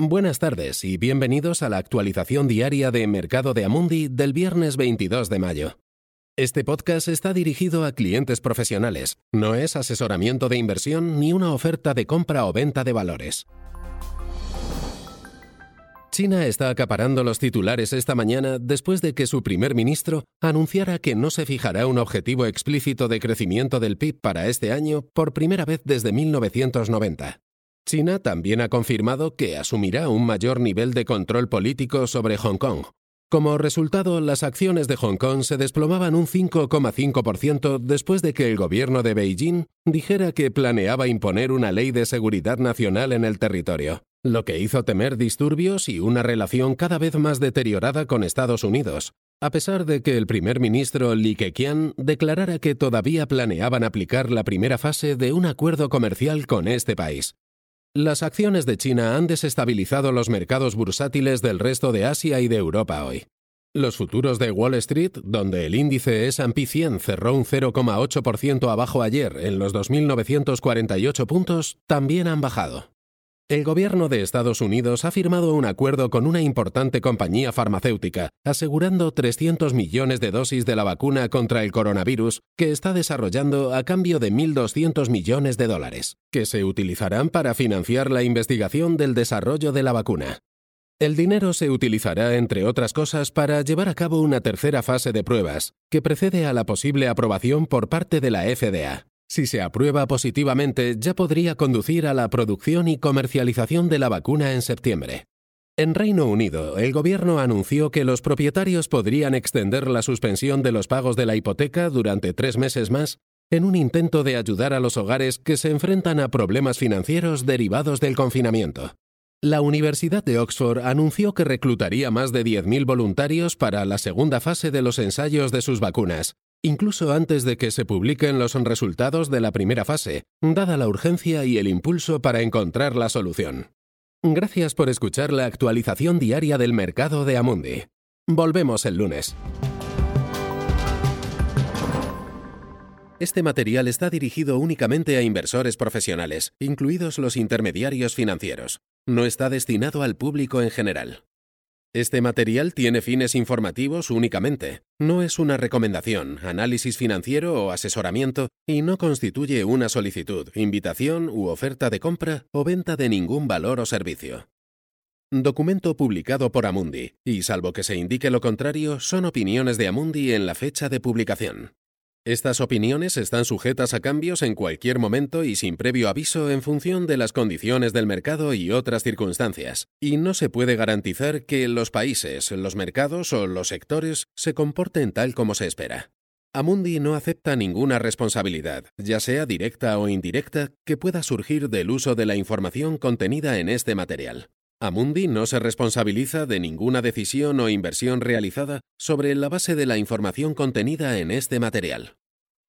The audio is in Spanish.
Buenas tardes y bienvenidos a la actualización diaria de Mercado de Amundi del viernes 22 de mayo. Este podcast está dirigido a clientes profesionales, no es asesoramiento de inversión ni una oferta de compra o venta de valores. China está acaparando los titulares esta mañana después de que su primer ministro anunciara que no se fijará un objetivo explícito de crecimiento del PIB para este año por primera vez desde 1990. China también ha confirmado que asumirá un mayor nivel de control político sobre Hong Kong. Como resultado, las acciones de Hong Kong se desplomaban un 5,5% después de que el gobierno de Beijing dijera que planeaba imponer una ley de seguridad nacional en el territorio, lo que hizo temer disturbios y una relación cada vez más deteriorada con Estados Unidos, a pesar de que el primer ministro Li Keqiang declarara que todavía planeaban aplicar la primera fase de un acuerdo comercial con este país. Las acciones de China han desestabilizado los mercados bursátiles del resto de Asia y de Europa hoy. Los futuros de Wall Street, donde el índice S&P 100 cerró un 0,8% abajo ayer en los 2.948 puntos, también han bajado. El gobierno de Estados Unidos ha firmado un acuerdo con una importante compañía farmacéutica, asegurando 300 millones de dosis de la vacuna contra el coronavirus que está desarrollando a cambio de 1.200 millones de dólares, que se utilizarán para financiar la investigación del desarrollo de la vacuna. El dinero se utilizará, entre otras cosas, para llevar a cabo una tercera fase de pruebas, que precede a la posible aprobación por parte de la FDA. Si se aprueba positivamente, ya podría conducir a la producción y comercialización de la vacuna en septiembre. En Reino Unido, el gobierno anunció que los propietarios podrían extender la suspensión de los pagos de la hipoteca durante tres meses más en un intento de ayudar a los hogares que se enfrentan a problemas financieros derivados del confinamiento. La Universidad de Oxford anunció que reclutaría más de 10.000 voluntarios para la segunda fase de los ensayos de sus vacunas, incluso antes de que se publiquen los resultados de la primera fase, dada la urgencia y el impulso para encontrar la solución. Gracias por escuchar la actualización diaria del mercado de Amundi. Volvemos el lunes. Este material está dirigido únicamente a inversores profesionales, incluidos los intermediarios financieros. No está destinado al público en general. Este material tiene fines informativos únicamente. No es una recomendación, análisis financiero o asesoramiento y no constituye una solicitud, invitación u oferta de compra o venta de ningún valor o servicio. Documento publicado por Amundi, y salvo que se indique lo contrario, son opiniones de Amundi en la fecha de publicación. Estas opiniones están sujetas a cambios en cualquier momento y sin previo aviso en función de las condiciones del mercado y otras circunstancias, y no se puede garantizar que los países, los mercados o los sectores se comporten tal como se espera. Amundi no acepta ninguna responsabilidad, ya sea directa o indirecta, que pueda surgir del uso de la información contenida en este material. Amundi no se responsabiliza de ninguna decisión o inversión realizada sobre la base de la información contenida en este material.